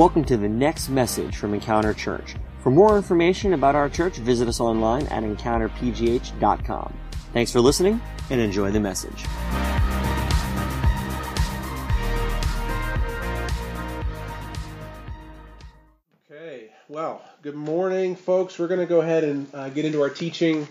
Welcome to the next message from Encounter Church. For more information about our church, visit us online at encounterpgh.com. Thanks for listening and enjoy the message. Okay, well, good morning, folks. We're going to go ahead and uh, get into our teaching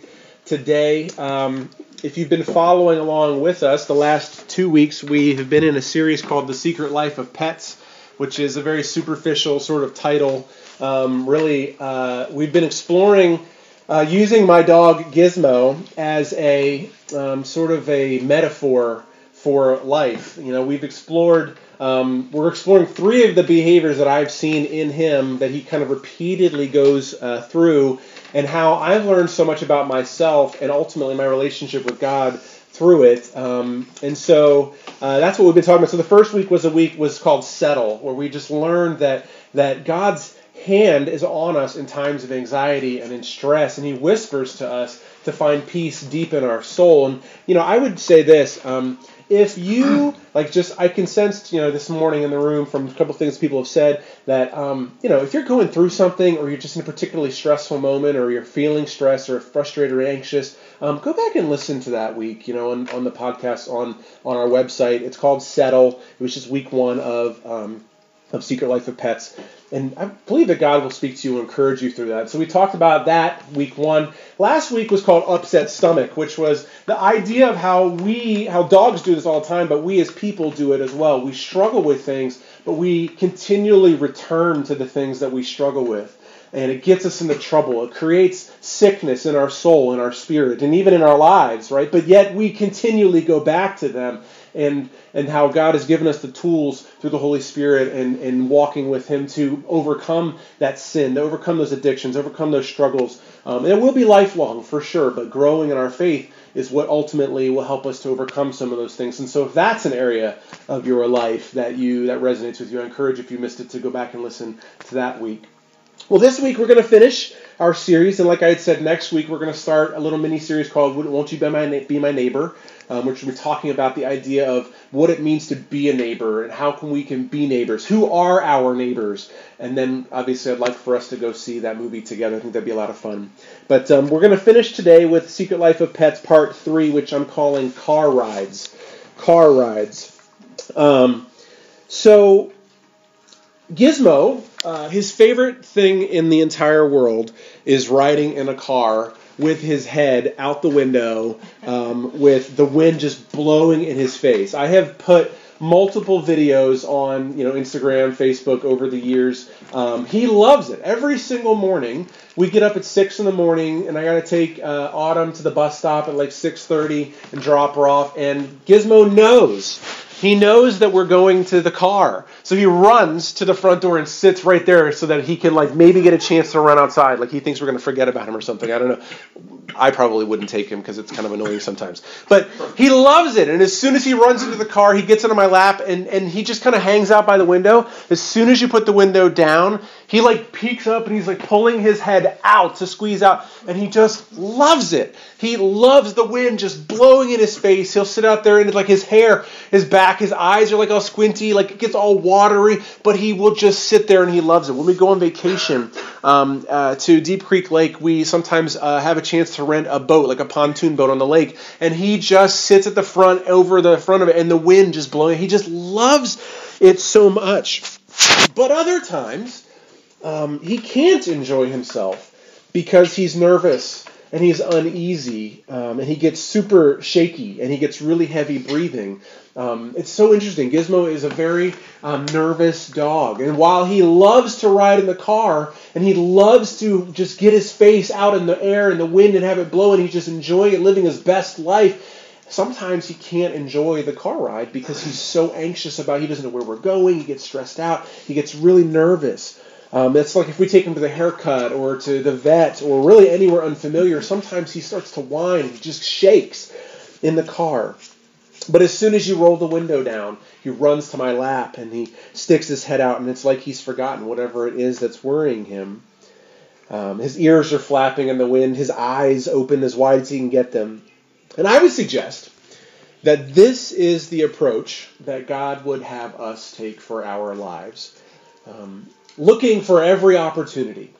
today. Um, if you've been following along with us, the last two weeks we have been in a series called The Secret Life of Pets which is a very superficial sort of title. Um, really, uh, we've been exploring uh, using my dog Gizmo as a um, sort of a metaphor for life. You know, we've explored. Um, we're exploring three of the behaviors that I've seen in him that he kind of repeatedly goes uh, through, and how I've learned so much about myself and ultimately my relationship with God through it. Um, and so uh, that's what we've been talking about. So the first week was a week was called settle, where we just learned that that God's hand is on us in times of anxiety and in stress, and He whispers to us to find peace deep in our soul. And you know, I would say this. Um, if you like just i can sense you know this morning in the room from a couple things people have said that um, you know if you're going through something or you're just in a particularly stressful moment or you're feeling stressed or frustrated or anxious um, go back and listen to that week you know on, on the podcast on on our website. It's called settle. It was just week one of um, of secret life of pets and I believe that God will speak to you and encourage you through that. So we talked about that week one. Last week was called upset stomach, which was the idea of how we, how dogs do this all the time, but we as people do it as well. We struggle with things, but we continually return to the things that we struggle with. And it gets us into trouble. It creates sickness in our soul, in our spirit, and even in our lives, right? But yet we continually go back to them and and how God has given us the tools through the Holy Spirit and, and walking with Him to overcome that sin, to overcome those addictions, overcome those struggles. Um, and it will be lifelong for sure, but growing in our faith is what ultimately will help us to overcome some of those things. And so if that's an area of your life that you that resonates with you, I encourage if you missed it to go back and listen to that week. Well, this week we're going to finish our series, and like I had said, next week we're going to start a little mini series called "Won't You Be My Be My Neighbor," um, which we're talking about the idea of what it means to be a neighbor and how can we can be neighbors. Who are our neighbors? And then obviously I'd like for us to go see that movie together. I think that'd be a lot of fun. But um, we're going to finish today with Secret Life of Pets Part Three, which I'm calling Car Rides. Car Rides. Um, so Gizmo, uh, his favorite thing in the entire world is riding in a car with his head out the window, um, with the wind just blowing in his face. I have put multiple videos on you know Instagram, Facebook over the years. Um, he loves it. Every single morning, we get up at six in the morning, and I got to take uh, Autumn to the bus stop at like six thirty and drop her off. And Gizmo knows he knows that we're going to the car. So he runs to the front door and sits right there so that he can like maybe get a chance to run outside. Like he thinks we're going to forget about him or something. I don't know. I probably wouldn't take him because it's kind of annoying sometimes. But he loves it. And as soon as he runs into the car, he gets into my lap and, and he just kind of hangs out by the window. As soon as you put the window down, he like peeks up and he's like pulling his head out to squeeze out. And he just loves it. He loves the wind just blowing in his face. He'll sit out there and like his hair his back. His eyes are like all squinty, like it gets all watery, but he will just sit there and he loves it. When we go on vacation um, uh, to Deep Creek Lake, we sometimes uh, have a chance to rent a boat, like a pontoon boat on the lake, and he just sits at the front, over the front of it, and the wind just blowing. He just loves it so much. But other times, um, he can't enjoy himself because he's nervous and he's uneasy um, and he gets super shaky and he gets really heavy breathing. Um, it's so interesting. Gizmo is a very um, nervous dog, and while he loves to ride in the car and he loves to just get his face out in the air and the wind and have it blow, and he's just enjoying it, living his best life. Sometimes he can't enjoy the car ride because he's so anxious about. He doesn't know where we're going. He gets stressed out. He gets really nervous. Um, it's like if we take him to the haircut or to the vet or really anywhere unfamiliar, sometimes he starts to whine. He just shakes in the car. But as soon as you roll the window down, he runs to my lap and he sticks his head out, and it's like he's forgotten whatever it is that's worrying him. Um, his ears are flapping in the wind, his eyes open as wide as he can get them. And I would suggest that this is the approach that God would have us take for our lives. Um, looking for every opportunity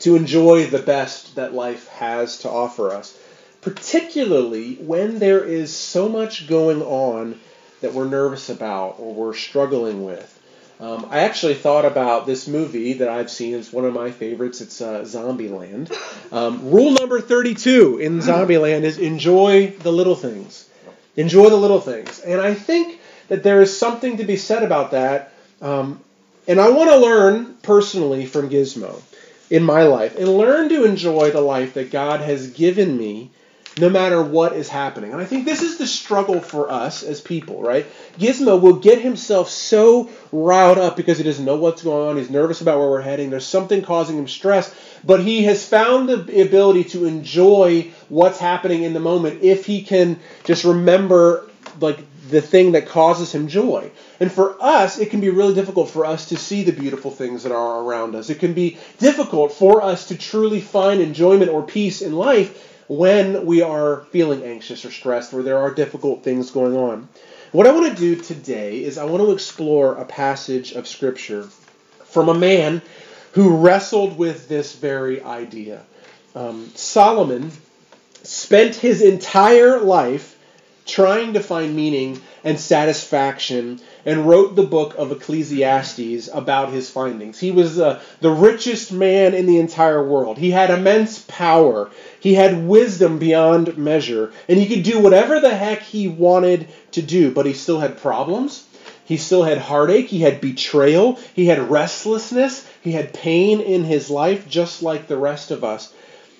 to enjoy the best that life has to offer us, particularly when there is so much going on that we're nervous about or we're struggling with. Um, I actually thought about this movie that I've seen. It's one of my favorites. It's uh, Zombieland. Um, rule number 32 in Zombieland is enjoy the little things. Enjoy the little things. And I think that there is something to be said about that. Um, and I want to learn personally from Gizmo in my life and learn to enjoy the life that God has given me no matter what is happening. And I think this is the struggle for us as people, right? Gizmo will get himself so riled up because he doesn't know what's going on. He's nervous about where we're heading. There's something causing him stress, but he has found the ability to enjoy what's happening in the moment if he can just remember like the thing that causes him joy. And for us, it can be really difficult for us to see the beautiful things that are around us. It can be difficult for us to truly find enjoyment or peace in life when we are feeling anxious or stressed, or there are difficult things going on. What I want to do today is I want to explore a passage of Scripture from a man who wrestled with this very idea. Um, Solomon spent his entire life trying to find meaning and satisfaction and wrote the book of Ecclesiastes about his findings. He was uh, the richest man in the entire world. He had immense power. He had wisdom beyond measure. And he could do whatever the heck he wanted to do, but he still had problems. He still had heartache. He had betrayal. He had restlessness. He had pain in his life, just like the rest of us.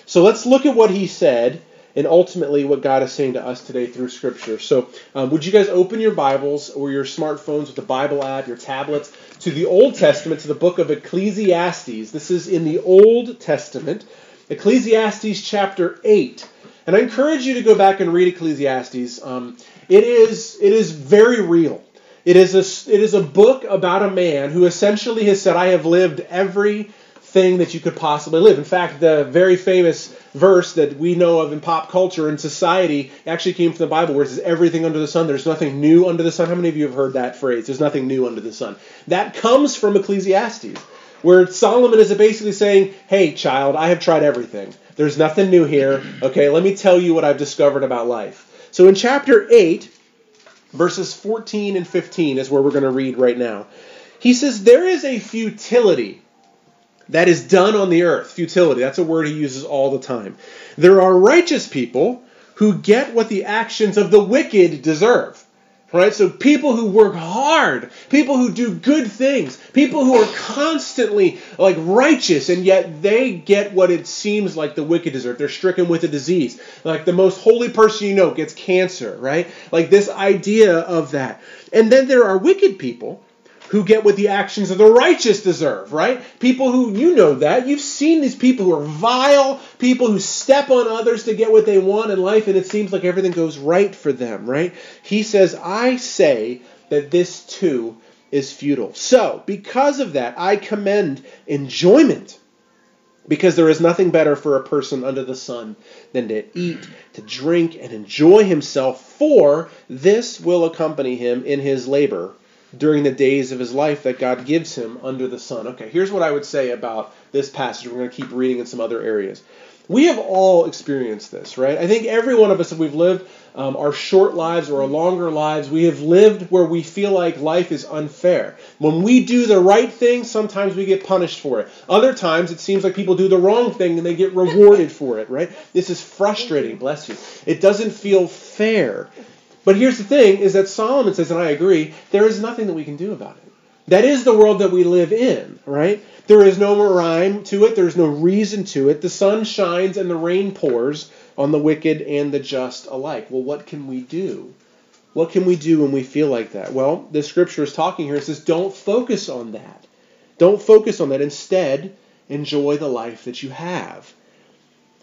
So let's look at what he said and ultimately what God is saying to us today through Scripture. So, um, would you guys open your Bibles or your smartphones with the Bible app, your tablets, to the Old Testament, to the book of Ecclesiastes? This is in the Old Testament, Ecclesiastes chapter 8. And I encourage you to go back and read Ecclesiastes. Um, it is it is very real. It is a it is a book about a man who essentially has said, "I have lived every thing that you could possibly live." In fact, the very famous verse that we know of in pop culture and society actually came from the Bible, where it says everything under the sun. There's nothing new under the sun. How many of you have heard that phrase? There's nothing new under the sun. That comes from Ecclesiastes, where Solomon is basically saying, "Hey, child, I have tried everything. There's nothing new here. Okay, let me tell you what I've discovered about life." So in chapter eight, verses 14 and 15 is where we're going to read right now. He says, There is a futility that is done on the earth. Futility, that's a word he uses all the time. There are righteous people who get what the actions of the wicked deserve. Right? So people who work hard, people who do good things, people who are constantly like righteous and yet they get what it seems like the wicked deserve. They're stricken with a disease. Like the most holy person you know gets cancer, right? Like this idea of that. And then there are wicked people who get what the actions of the righteous deserve, right? People who, you know that. You've seen these people who are vile, people who step on others to get what they want in life, and it seems like everything goes right for them, right? He says, I say that this too is futile. So, because of that, I commend enjoyment. Because there is nothing better for a person under the sun than to eat, to drink, and enjoy himself, for this will accompany him in his labor during the days of his life that God gives him under the sun. Okay, here's what I would say about this passage. We're going to keep reading in some other areas. We have all experienced this, right? I think every one of us, if we've lived um, our short lives or our longer lives, we have lived where we feel like life is unfair. When we do the right thing, sometimes we get punished for it. Other times, it seems like people do the wrong thing and they get rewarded for it, right? This is frustrating, bless you. It doesn't feel fair. But here's the thing is that Solomon says, and I agree, there is nothing that we can do about it. That is the world that we live in, right? There is no rhyme to it, there's no reason to it. The sun shines and the rain pours on the wicked and the just alike. Well, what can we do? What can we do when we feel like that? Well, the scripture is talking here. It says, don't focus on that. Don't focus on that. Instead, enjoy the life that you have.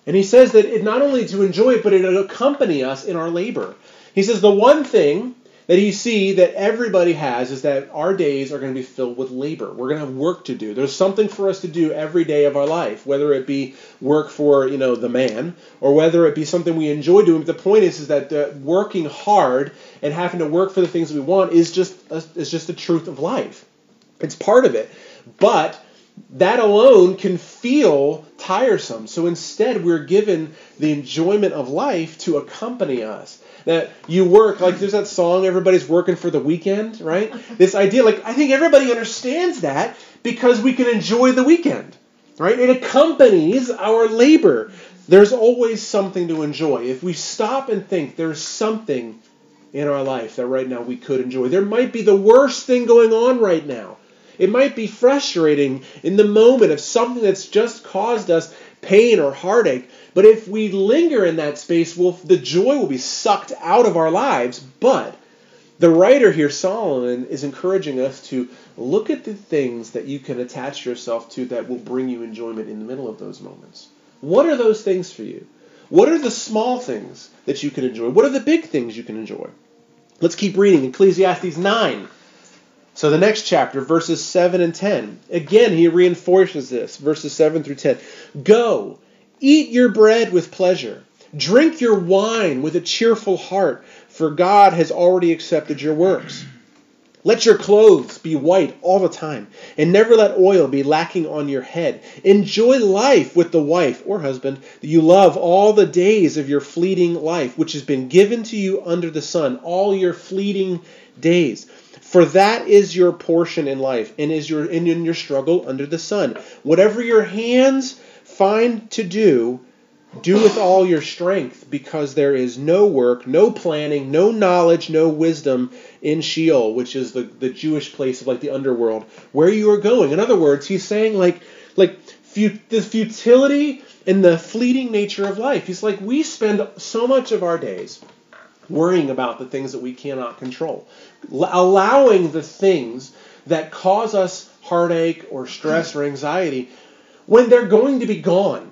And he says that it not only to enjoy it, but it'll accompany us in our labor. He says the one thing that he see that everybody has is that our days are going to be filled with labor. We're going to have work to do. There's something for us to do every day of our life, whether it be work for you know the man or whether it be something we enjoy doing. But the point is, is that uh, working hard and having to work for the things we want is just a, is just the truth of life. It's part of it. But that alone can feel tiresome. So instead, we're given the enjoyment of life to accompany us. That you work, like there's that song, everybody's working for the weekend, right? This idea, like, I think everybody understands that because we can enjoy the weekend, right? It accompanies our labor. There's always something to enjoy. If we stop and think there's something in our life that right now we could enjoy, there might be the worst thing going on right now. It might be frustrating in the moment of something that's just caused us pain or heartache. But if we linger in that space, the joy will be sucked out of our lives. But the writer here, Solomon, is encouraging us to look at the things that you can attach yourself to that will bring you enjoyment in the middle of those moments. What are those things for you? What are the small things that you can enjoy? What are the big things you can enjoy? Let's keep reading Ecclesiastes 9. So the next chapter, verses 7 and 10. Again, he reinforces this, verses 7 through 10. Go, eat your bread with pleasure, drink your wine with a cheerful heart, for God has already accepted your works. Let your clothes be white all the time, and never let oil be lacking on your head. Enjoy life with the wife or husband that you love all the days of your fleeting life, which has been given to you under the sun, all your fleeting days. For that is your portion in life, and is your and in your struggle under the sun. Whatever your hands find to do, do with all your strength, because there is no work, no planning, no knowledge, no wisdom in Sheol, which is the, the Jewish place of like the underworld, where you are going. In other words, he's saying like like fut- the futility and the fleeting nature of life. He's like, we spend so much of our days worrying about the things that we cannot control, allowing the things that cause us heartache or stress or anxiety when they're going to be gone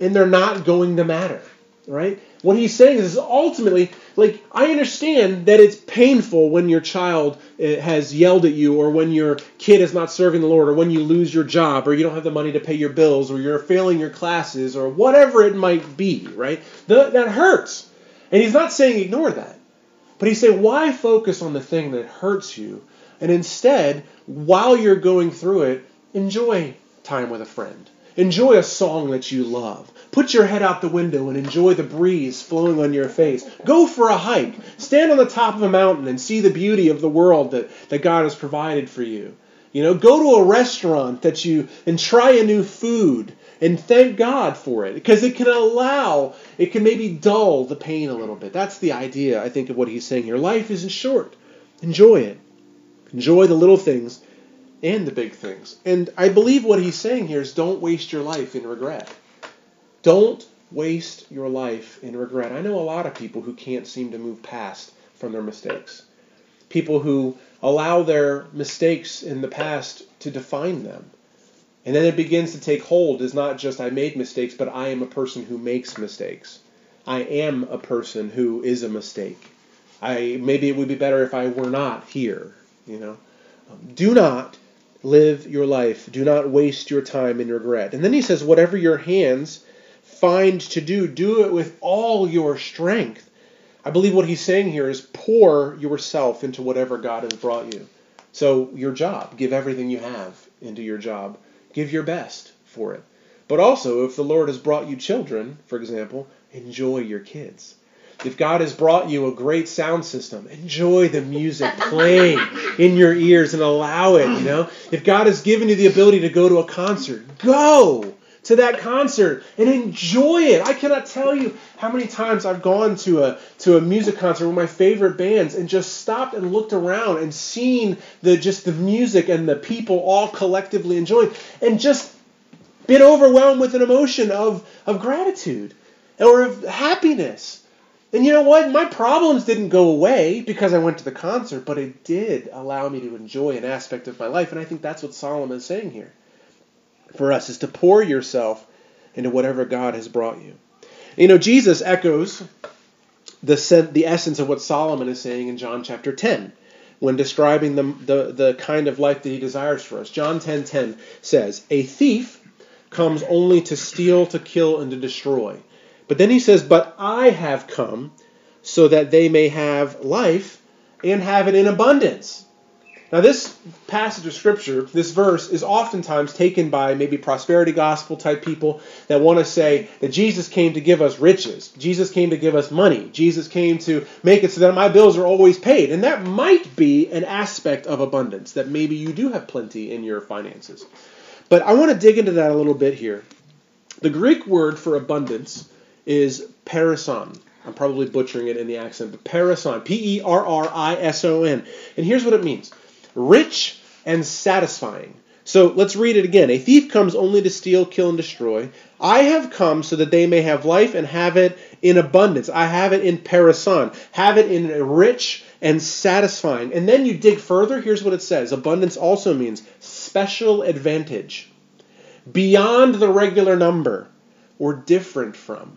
and they're not going to matter, right? What he's saying is ultimately, like, I understand that it's painful when your child eh, has yelled at you, or when your kid is not serving the Lord, or when you lose your job, or you don't have the money to pay your bills, or you're failing your classes, or whatever it might be, right? that hurts. And he's not saying ignore that. But he's saying, why focus on the thing that hurts you? And instead, while you're going through it, enjoy time with a friend. Enjoy a song that you love. Put your head out the window and enjoy the breeze flowing on your face. Go for a hike. Stand on the top of a mountain and see the beauty of the world that, that God has provided for you. You know, go to a restaurant that you and try a new food and thank God for it because it can allow, it can maybe dull the pain a little bit. That's the idea, I think, of what he's saying here. Life isn't short. Enjoy it. Enjoy the little things and the big things. And I believe what he's saying here is don't waste your life in regret. Don't waste your life in regret. I know a lot of people who can't seem to move past from their mistakes. People who allow their mistakes in the past to define them. And then it begins to take hold is not just I made mistakes, but I am a person who makes mistakes. I am a person who is a mistake. I maybe it would be better if I were not here, you know. Um, do not live your life. Do not waste your time in regret. And then he says whatever your hands find to do, do it with all your strength. I believe what he's saying here is pour yourself into whatever God has brought you. So your job, give everything you have into your job give your best for it. But also, if the Lord has brought you children, for example, enjoy your kids. If God has brought you a great sound system, enjoy the music playing in your ears and allow it, you know. If God has given you the ability to go to a concert, go to that concert and enjoy it. I cannot tell you how many times I've gone to a to a music concert with my favorite bands and just stopped and looked around and seen the just the music and the people all collectively enjoying and just been overwhelmed with an emotion of of gratitude or of happiness. And you know what? My problems didn't go away because I went to the concert, but it did allow me to enjoy an aspect of my life. And I think that's what Solomon is saying here for us is to pour yourself into whatever God has brought you. You know, Jesus echoes the, the essence of what Solomon is saying in John chapter 10 when describing the, the, the kind of life that he desires for us. John 10:10 10, says, "A thief comes only to steal, to kill, and to destroy." But then he says, "But I have come so that they may have life and have it in abundance." Now, this passage of Scripture, this verse, is oftentimes taken by maybe prosperity gospel type people that want to say that Jesus came to give us riches. Jesus came to give us money. Jesus came to make it so that my bills are always paid. And that might be an aspect of abundance, that maybe you do have plenty in your finances. But I want to dig into that a little bit here. The Greek word for abundance is perison. I'm probably butchering it in the accent, but perison, P E R R I S O N. And here's what it means rich and satisfying. So let's read it again. A thief comes only to steal, kill, and destroy. I have come so that they may have life and have it in abundance. I have it in perison, have it in rich and satisfying. And then you dig further, here's what it says abundance also means special advantage, beyond the regular number, or different from.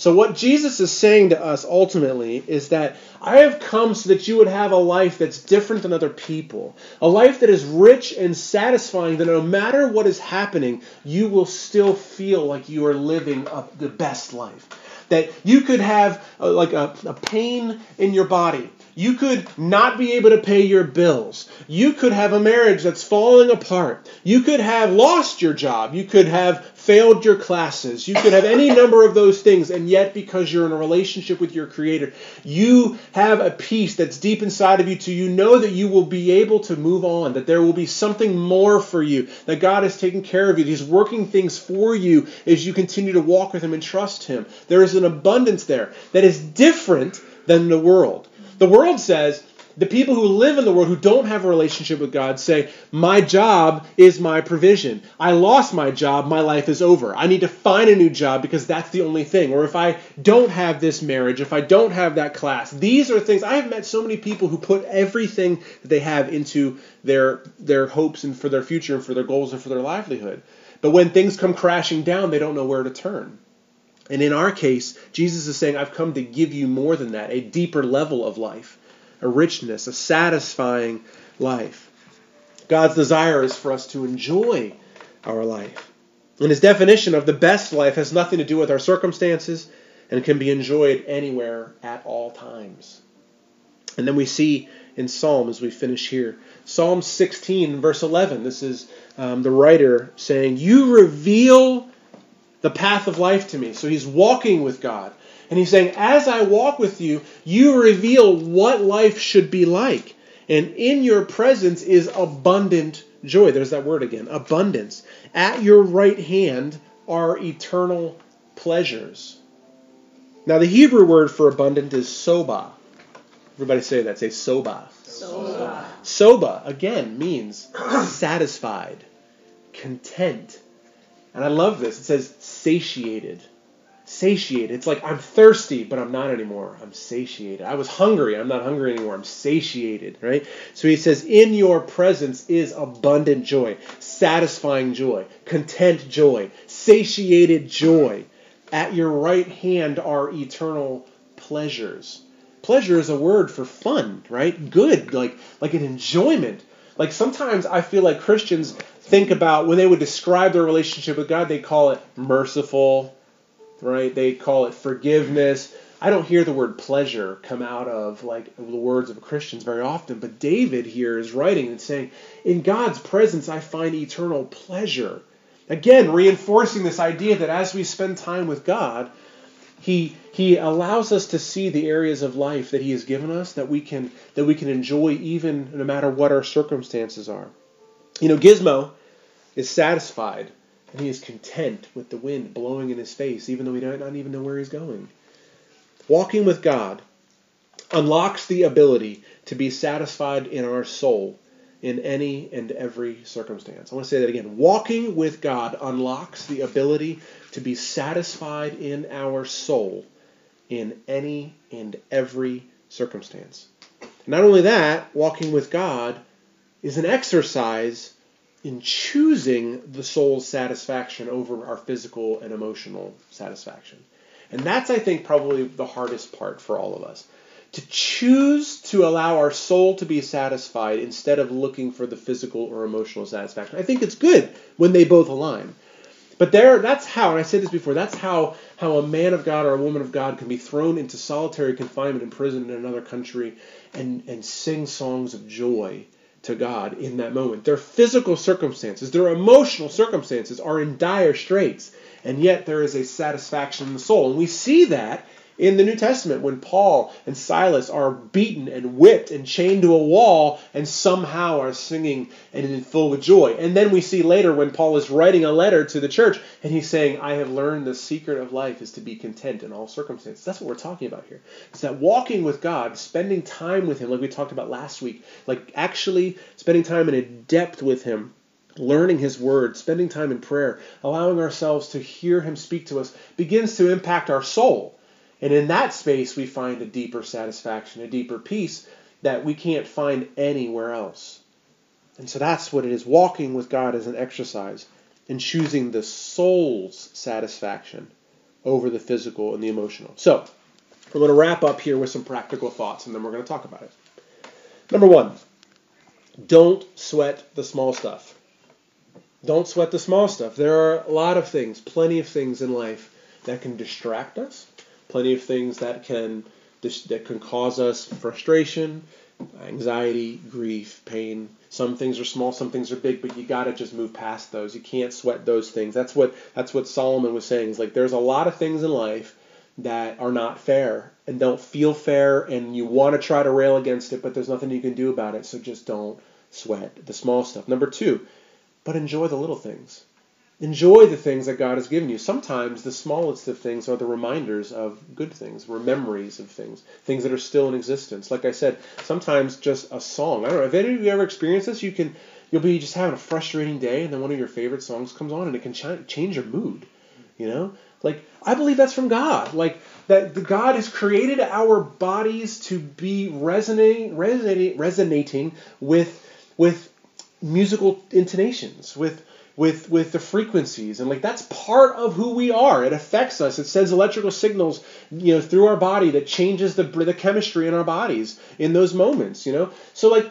So, what Jesus is saying to us ultimately is that I have come so that you would have a life that's different than other people, a life that is rich and satisfying, that no matter what is happening, you will still feel like you are living a, the best life. That you could have a, uh, like a, a pain in your body you could not be able to pay your bills. You could have a marriage that's falling apart. You could have lost your job. You could have failed your classes. You could have any number of those things. And yet, because you're in a relationship with your Creator, you have a peace that's deep inside of you to you know that you will be able to move on, that there will be something more for you, that God is taking care of you. He's working things for you as you continue to walk with Him and trust Him. There is an abundance there that is different than the world. The world says, the people who live in the world who don't have a relationship with God say, My job is my provision. I lost my job, my life is over. I need to find a new job because that's the only thing. Or if I don't have this marriage, if I don't have that class, these are things. I have met so many people who put everything that they have into their, their hopes and for their future and for their goals and for their livelihood. But when things come crashing down, they don't know where to turn. And in our case, Jesus is saying, I've come to give you more than that, a deeper level of life, a richness, a satisfying life. God's desire is for us to enjoy our life. And his definition of the best life has nothing to do with our circumstances and can be enjoyed anywhere at all times. And then we see in Psalm as we finish here. Psalm 16, verse 11. This is um, the writer saying, You reveal the path of life to me. So he's walking with God. And he's saying, As I walk with you, you reveal what life should be like. And in your presence is abundant joy. There's that word again abundance. At your right hand are eternal pleasures. Now, the Hebrew word for abundant is soba. Everybody say that. Say soba. Soba. Soba, again, means satisfied, content, and I love this. It says satiated. Satiated. It's like I'm thirsty, but I'm not anymore. I'm satiated. I was hungry. I'm not hungry anymore. I'm satiated, right? So he says, In your presence is abundant joy, satisfying joy, content joy, satiated joy. At your right hand are eternal pleasures. Pleasure is a word for fun, right? Good, like like an enjoyment. Like sometimes I feel like Christians think about when they would describe their relationship with God, they call it merciful, right? They call it forgiveness. I don't hear the word pleasure come out of like the words of Christians very often, but David here is writing and saying, "In God's presence I find eternal pleasure." Again, reinforcing this idea that as we spend time with God, he he allows us to see the areas of life that he has given us that we can that we can enjoy even no matter what our circumstances are. You know, Gizmo is satisfied and he is content with the wind blowing in his face, even though he might not even know where he's going. Walking with God unlocks the ability to be satisfied in our soul in any and every circumstance. I want to say that again. Walking with God unlocks the ability to be satisfied in our soul in any and every circumstance. Not only that, walking with God is an exercise in choosing the soul's satisfaction over our physical and emotional satisfaction. And that's, I think, probably the hardest part for all of us. To choose to allow our soul to be satisfied instead of looking for the physical or emotional satisfaction. I think it's good when they both align. But there, that's how, and I said this before, that's how, how a man of God or a woman of God can be thrown into solitary confinement in prison in another country and, and sing songs of joy to God in that moment. Their physical circumstances, their emotional circumstances are in dire straits, and yet there is a satisfaction in the soul. And we see that in the New Testament when Paul and Silas are beaten and whipped and chained to a wall and somehow are singing and in full with joy. And then we see later when Paul is writing a letter to the church and he's saying, I have learned the secret of life is to be content in all circumstances. That's what we're talking about here. It's that walking with God, spending time with Him, like we talked about last week, like actually spending time in a depth with Him learning his word, spending time in prayer, allowing ourselves to hear him speak to us begins to impact our soul. And in that space, we find a deeper satisfaction, a deeper peace that we can't find anywhere else. And so that's what it is. Walking with God as an exercise and choosing the soul's satisfaction over the physical and the emotional. So, we're going to wrap up here with some practical thoughts and then we're going to talk about it. Number one, don't sweat the small stuff. Don't sweat the small stuff. There are a lot of things, plenty of things in life that can distract us, plenty of things that can that can cause us frustration, anxiety, grief, pain. Some things are small, some things are big, but you got to just move past those. You can't sweat those things. That's what that's what Solomon was saying. Is like there's a lot of things in life that are not fair and don't feel fair and you want to try to rail against it, but there's nothing you can do about it. So just don't sweat the small stuff. Number 2, but enjoy the little things. Enjoy the things that God has given you. Sometimes the smallest of things are the reminders of good things, or memories of things, things that are still in existence. Like I said, sometimes just a song. I don't know. Have any of you ever experienced this? You can, you'll be just having a frustrating day, and then one of your favorite songs comes on, and it can ch- change your mood. You know, like I believe that's from God. Like that, the God has created our bodies to be resonating, resonating, resonating with with musical intonations, with with with the frequencies. And like that's part of who we are. It affects us. It sends electrical signals you know through our body that changes the the chemistry in our bodies in those moments you know? So like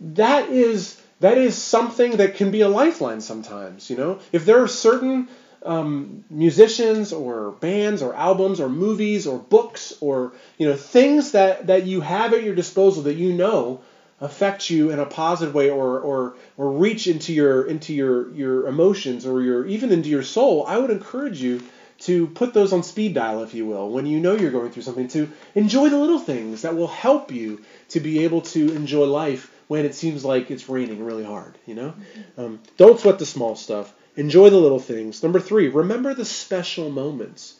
that is that is something that can be a lifeline sometimes you know? If there are certain um, musicians or bands or albums or movies or books or you know things that that you have at your disposal that you know affect you in a positive way or or or reach into your into your your emotions or your even into your soul, I would encourage you to put those on speed dial, if you will, when you know you're going through something, to enjoy the little things that will help you to be able to enjoy life when it seems like it's raining really hard. You know, um, don't sweat the small stuff. Enjoy the little things. Number three, remember the special moments.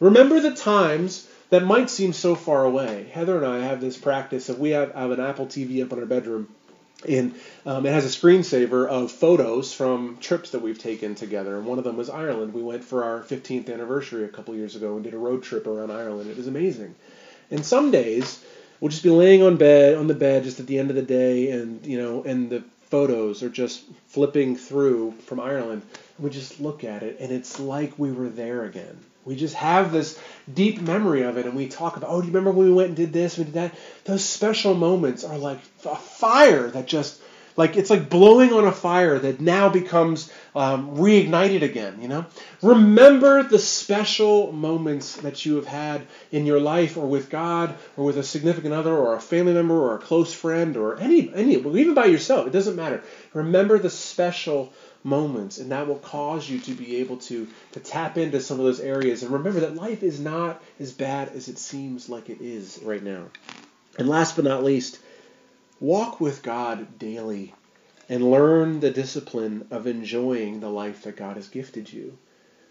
Remember the times that might seem so far away. Heather and I have this practice of we have, have an Apple TV up in our bedroom, and um, it has a screensaver of photos from trips that we've taken together. And one of them was Ireland. We went for our 15th anniversary a couple years ago and did a road trip around Ireland. It was amazing. And some days we'll just be laying on bed on the bed just at the end of the day, and you know, and the photos are just flipping through from Ireland. We just look at it, and it's like we were there again. We just have this deep memory of it, and we talk about, oh, do you remember when we went and did this, we did that? Those special moments are like a fire that just, like, it's like blowing on a fire that now becomes um, reignited again, you know? Remember the special moments that you have had in your life, or with God, or with a significant other, or a family member, or a close friend, or any, any, even by yourself. It doesn't matter. Remember the special moments and that will cause you to be able to to tap into some of those areas. And remember that life is not as bad as it seems like it is right now. And last but not least walk with god daily and learn the discipline of enjoying the life that god has gifted you.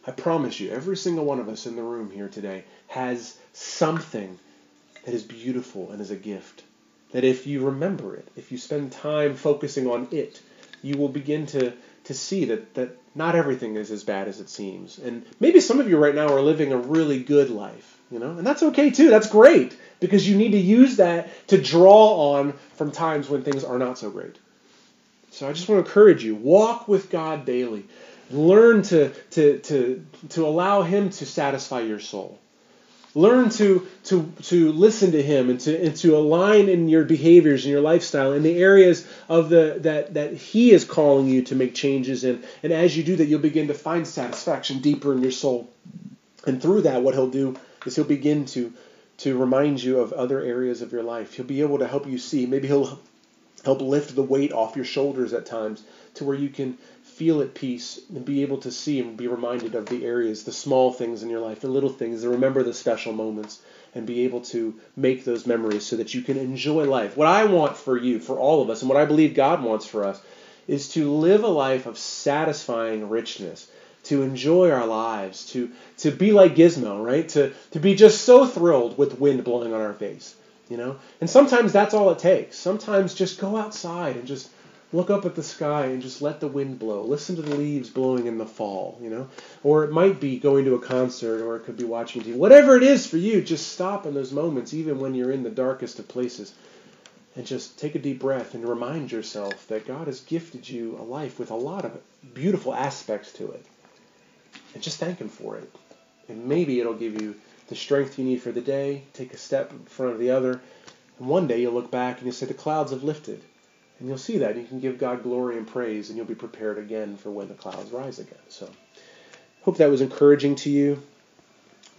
I promise you every single one of us in the room here today has something that is beautiful and is a gift. That if you remember it if you spend time focusing on it you will begin to to see that, that not everything is as bad as it seems. And maybe some of you right now are living a really good life, you know, and that's okay too. That's great because you need to use that to draw on from times when things are not so great. So I just want to encourage you walk with God daily. Learn to, to, to, to allow Him to satisfy your soul. Learn to, to, to listen to him and to, and to align in your behaviors and your lifestyle in the areas of the that, that he is calling you to make changes in. And as you do that, you'll begin to find satisfaction deeper in your soul. And through that, what he'll do is he'll begin to, to remind you of other areas of your life. He'll be able to help you see. Maybe he'll help lift the weight off your shoulders at times to where you can feel at peace and be able to see and be reminded of the areas, the small things in your life, the little things, and remember the special moments and be able to make those memories so that you can enjoy life. What I want for you, for all of us, and what I believe God wants for us, is to live a life of satisfying richness, to enjoy our lives, to, to be like Gizmo, right? To, to be just so thrilled with wind blowing on our face, you know? And sometimes that's all it takes. Sometimes just go outside and just Look up at the sky and just let the wind blow. Listen to the leaves blowing in the fall, you know? Or it might be going to a concert or it could be watching TV. Whatever it is for you, just stop in those moments, even when you're in the darkest of places, and just take a deep breath and remind yourself that God has gifted you a life with a lot of beautiful aspects to it. And just thank Him for it. And maybe it'll give you the strength you need for the day, take a step in front of the other, and one day you'll look back and you'll say, The clouds have lifted. And you'll see that. You can give God glory and praise, and you'll be prepared again for when the clouds rise again. So, hope that was encouraging to you.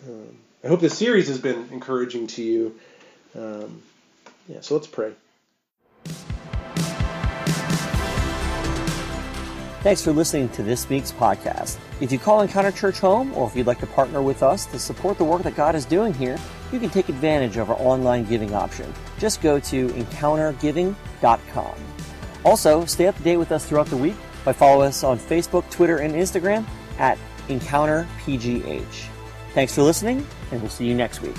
Um, I hope this series has been encouraging to you. Um, yeah, so let's pray. Thanks for listening to this week's podcast. If you call Encounter Church home, or if you'd like to partner with us to support the work that God is doing here, you can take advantage of our online giving option. Just go to encountergiving.com. Also, stay up to date with us throughout the week by following us on Facebook, Twitter, and Instagram at EncounterPGH. Thanks for listening, and we'll see you next week.